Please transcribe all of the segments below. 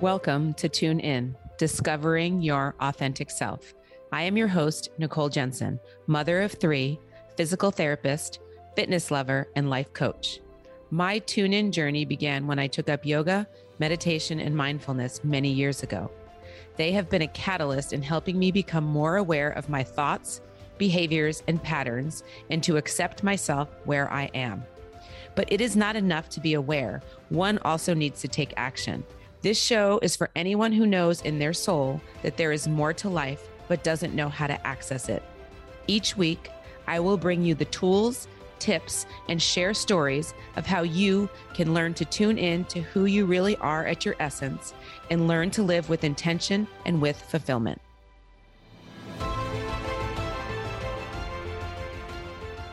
Welcome to Tune In, Discovering Your Authentic Self. I am your host, Nicole Jensen, mother of three, physical therapist, fitness lover, and life coach. My tune in journey began when I took up yoga, meditation, and mindfulness many years ago. They have been a catalyst in helping me become more aware of my thoughts, behaviors, and patterns, and to accept myself where I am. But it is not enough to be aware, one also needs to take action. This show is for anyone who knows in their soul that there is more to life but doesn't know how to access it. Each week, I will bring you the tools, tips, and share stories of how you can learn to tune in to who you really are at your essence and learn to live with intention and with fulfillment.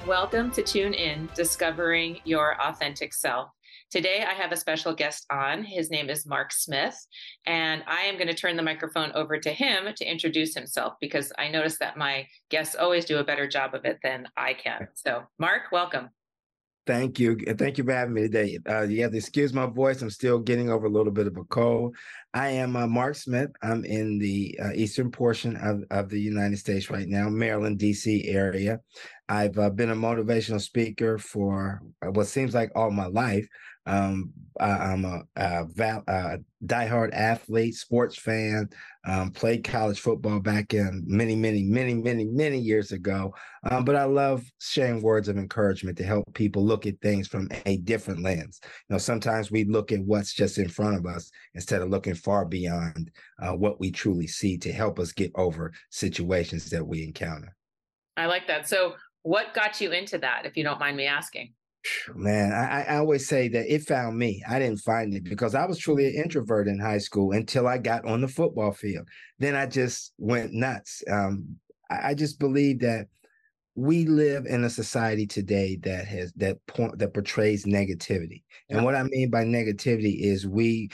Welcome to Tune In Discovering Your Authentic Self. Today, I have a special guest on. His name is Mark Smith, and I am going to turn the microphone over to him to introduce himself because I notice that my guests always do a better job of it than I can. So, Mark, welcome. Thank you. Thank you for having me today. Uh, you have to excuse my voice. I'm still getting over a little bit of a cold. I am uh, Mark Smith. I'm in the uh, eastern portion of, of the United States right now, Maryland, D.C. area. I've uh, been a motivational speaker for uh, what seems like all my life. Um, I, am a, a, a, diehard athlete, sports fan. Um, played college football back in many, many, many, many, many years ago. Um, but I love sharing words of encouragement to help people look at things from a different lens. You know, sometimes we look at what's just in front of us instead of looking far beyond uh, what we truly see to help us get over situations that we encounter. I like that. So, what got you into that, if you don't mind me asking? Man, I, I, always say that it found me. I didn't find it because I was truly an introvert in high school until I got on the football field. Then I just went nuts. Um, I, I just believe that we live in a society today that has that point that portrays negativity. And what I mean by negativity is we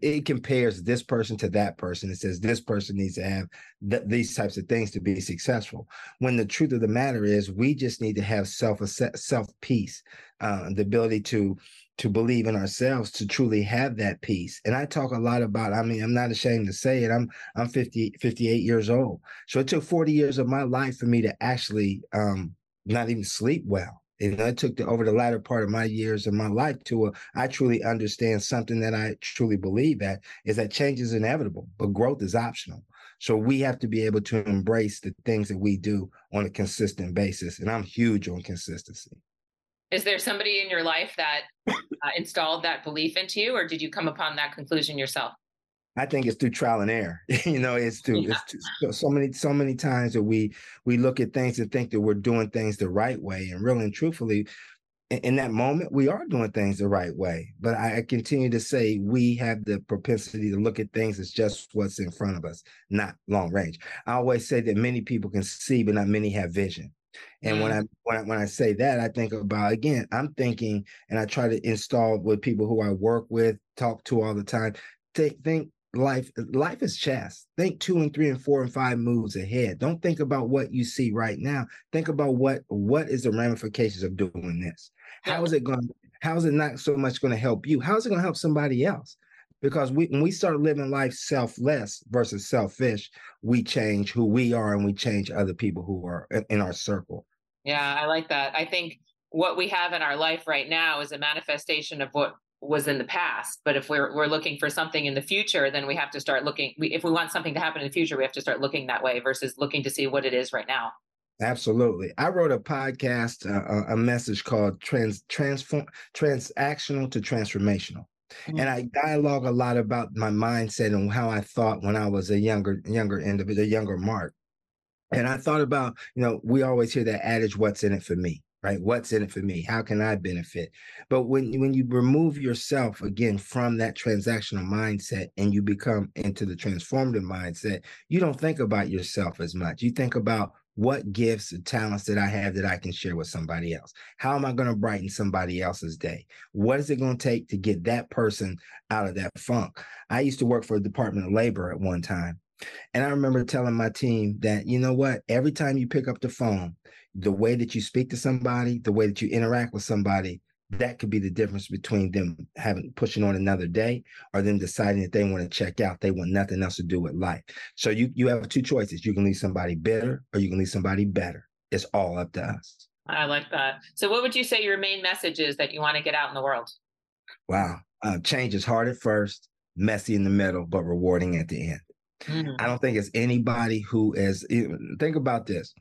it compares this person to that person. It says this person needs to have th- these types of things to be successful. When the truth of the matter is, we just need to have self self peace, uh, the ability to to believe in ourselves to truly have that peace. And I talk a lot about. I mean, I'm not ashamed to say it. I'm I'm 50 58 years old. So it took 40 years of my life for me to actually um, not even sleep well and I took the, over the latter part of my years of my life to a, I truly understand something that I truly believe that is that change is inevitable, but growth is optional. So we have to be able to embrace the things that we do on a consistent basis. And I'm huge on consistency. Is there somebody in your life that uh, installed that belief into you, or did you come upon that conclusion yourself? I think it's through trial and error. you know, it's through yeah. it's too, so many so many times that we we look at things and think that we're doing things the right way, and really and truthfully, in, in that moment we are doing things the right way. But I, I, continue to say we have the propensity to look at things as just what's in front of us, not long range. I always say that many people can see, but not many have vision. And mm. when I when I when I say that, I think about again, I'm thinking, and I try to install with people who I work with, talk to all the time. Think think life life is chess. Think two and three and four and five moves ahead. Don't think about what you see right now. Think about what what is the ramifications of doing this? How is it going how is it not so much going to help you? How is it going to help somebody else? Because we when we start living life selfless versus selfish we change who we are and we change other people who are in our circle. Yeah i like that. I think what we have in our life right now is a manifestation of what was in the past but if we're we're looking for something in the future then we have to start looking we, if we want something to happen in the future we have to start looking that way versus looking to see what it is right now. Absolutely. I wrote a podcast uh, a message called trans transform transactional to transformational. Mm-hmm. and i dialogue a lot about my mindset and how i thought when i was a younger younger individual younger mark. And i thought about you know we always hear that adage what's in it for me right what's in it for me how can i benefit but when when you remove yourself again from that transactional mindset and you become into the transformative mindset you don't think about yourself as much you think about what gifts and talents that I have that I can share with somebody else? How am I going to brighten somebody else's day? What is it going to take to get that person out of that funk? I used to work for the Department of Labor at one time. And I remember telling my team that, you know what, every time you pick up the phone, the way that you speak to somebody, the way that you interact with somebody, that could be the difference between them having pushing on another day or them deciding that they want to check out. They want nothing else to do with life. So you you have two choices. You can leave somebody bitter or you can leave somebody better. It's all up to us. I like that. So what would you say your main message is that you want to get out in the world? Wow. Uh, change is hard at first, messy in the middle, but rewarding at the end. Mm-hmm. I don't think it's anybody who is think about this.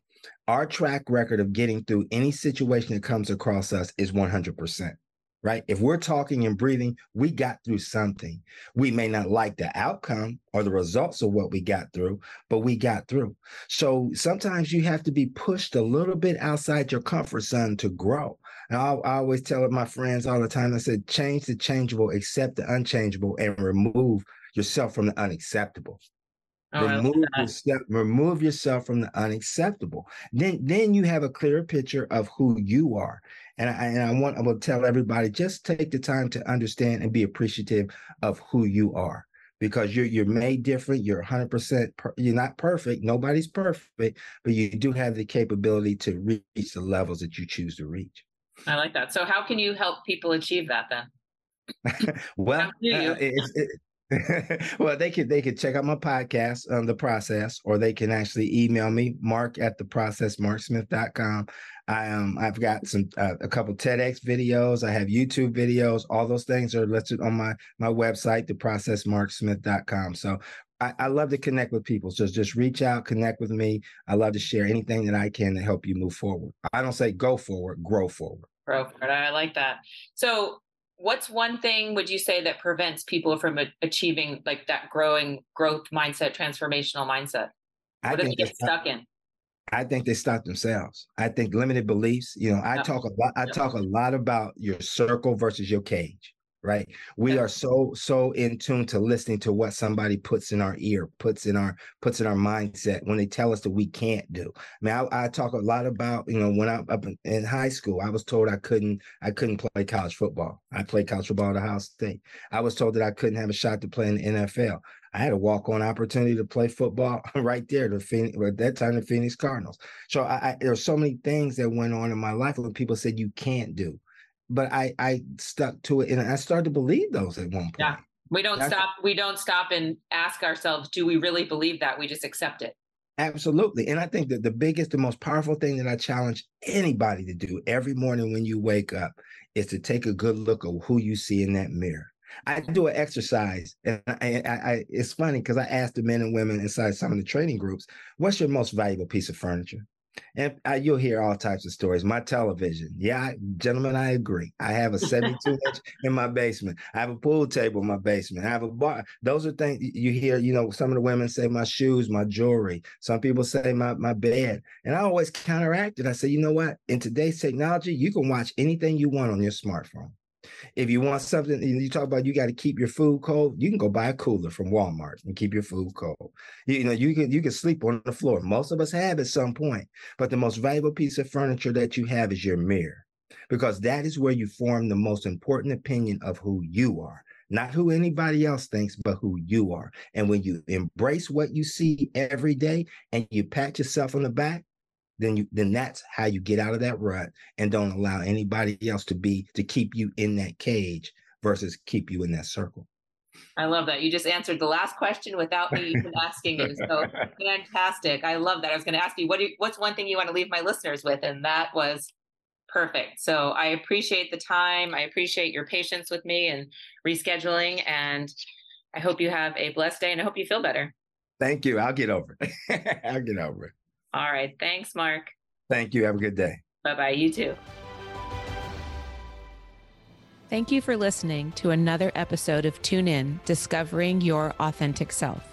Our track record of getting through any situation that comes across us is 100%, right? If we're talking and breathing, we got through something. We may not like the outcome or the results of what we got through, but we got through. So sometimes you have to be pushed a little bit outside your comfort zone to grow. And I, I always tell my friends all the time, I said, change the changeable, accept the unchangeable, and remove yourself from the unacceptable. Oh, remove yourself, remove yourself from the unacceptable. Then, then you have a clearer picture of who you are. And I, and I want I will tell everybody just take the time to understand and be appreciative of who you are because you're you're made different. You're 100. percent You're not perfect. Nobody's perfect, but you do have the capability to reach the levels that you choose to reach. I like that. So, how can you help people achieve that then? well, uh, it's, it, well, they could they could check out my podcast on um, the process, or they can actually email me, mark at the process, marksmith.com. I um I've got some uh, a couple TEDx videos, I have YouTube videos, all those things are listed on my my website, the process marksmith.com. So I, I love to connect with people. So just reach out, connect with me. I love to share anything that I can to help you move forward. I don't say go forward, grow forward. Grow forward. I like that. So what's one thing would you say that prevents people from achieving like that growing growth mindset transformational mindset what I do they get stuck in I think they stop themselves. I think limited beliefs. You know, I talk a lot. I talk a lot about your circle versus your cage right? We are so so in tune to listening to what somebody puts in our ear puts in our puts in our mindset when they tell us that we can't do. I mean i, I talk a lot about you know when i up in, in, high school i was told i couldn't i couldn't play college football. I played college football at ohio state. I was told that i couldn't have a shot to play in the nfl I had a walk-on opportunity to play football right there. The Phoenix, at that time, the Phoenix Cardinals. So I, I, there were so many things that went on in my life when people said you can't do but I I stuck to it and I started to believe those at one point. Yeah. We don't That's, stop we don't stop and ask ourselves, do we really believe that? We just accept it. Absolutely. And I think that the biggest, the most powerful thing that I challenge anybody to do every morning when you wake up is to take a good look at who you see in that mirror. I do an exercise, and I, I, I it's funny because I ask the men and women inside some of the training groups, "What's your most valuable piece of furniture?" And I, you'll hear all types of stories. My television, yeah, gentlemen, I agree. I have a 72 inch in my basement. I have a pool table in my basement. I have a bar. Those are things you hear. You know, some of the women say my shoes, my jewelry. Some people say my my bed, and I always counteract it. I say, you know what? In today's technology, you can watch anything you want on your smartphone. If you want something, you talk about you got to keep your food cold. You can go buy a cooler from Walmart and keep your food cold. You, you know, you can you can sleep on the floor. Most of us have at some point. But the most valuable piece of furniture that you have is your mirror, because that is where you form the most important opinion of who you are not who anybody else thinks, but who you are. And when you embrace what you see every day and you pat yourself on the back, then you then that's how you get out of that rut and don't allow anybody else to be to keep you in that cage versus keep you in that circle. I love that. You just answered the last question without me even asking it. So fantastic. I love that. I was going to ask you what you, what's one thing you want to leave my listeners with and that was perfect. So I appreciate the time. I appreciate your patience with me and rescheduling and I hope you have a blessed day and I hope you feel better. Thank you. I'll get over it. I'll get over it. All right. Thanks, Mark. Thank you. Have a good day. Bye bye. You too. Thank you for listening to another episode of Tune In Discovering Your Authentic Self.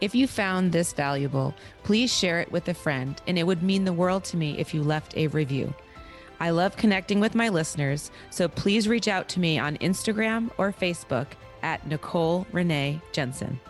If you found this valuable, please share it with a friend, and it would mean the world to me if you left a review. I love connecting with my listeners, so please reach out to me on Instagram or Facebook at Nicole Renee Jensen.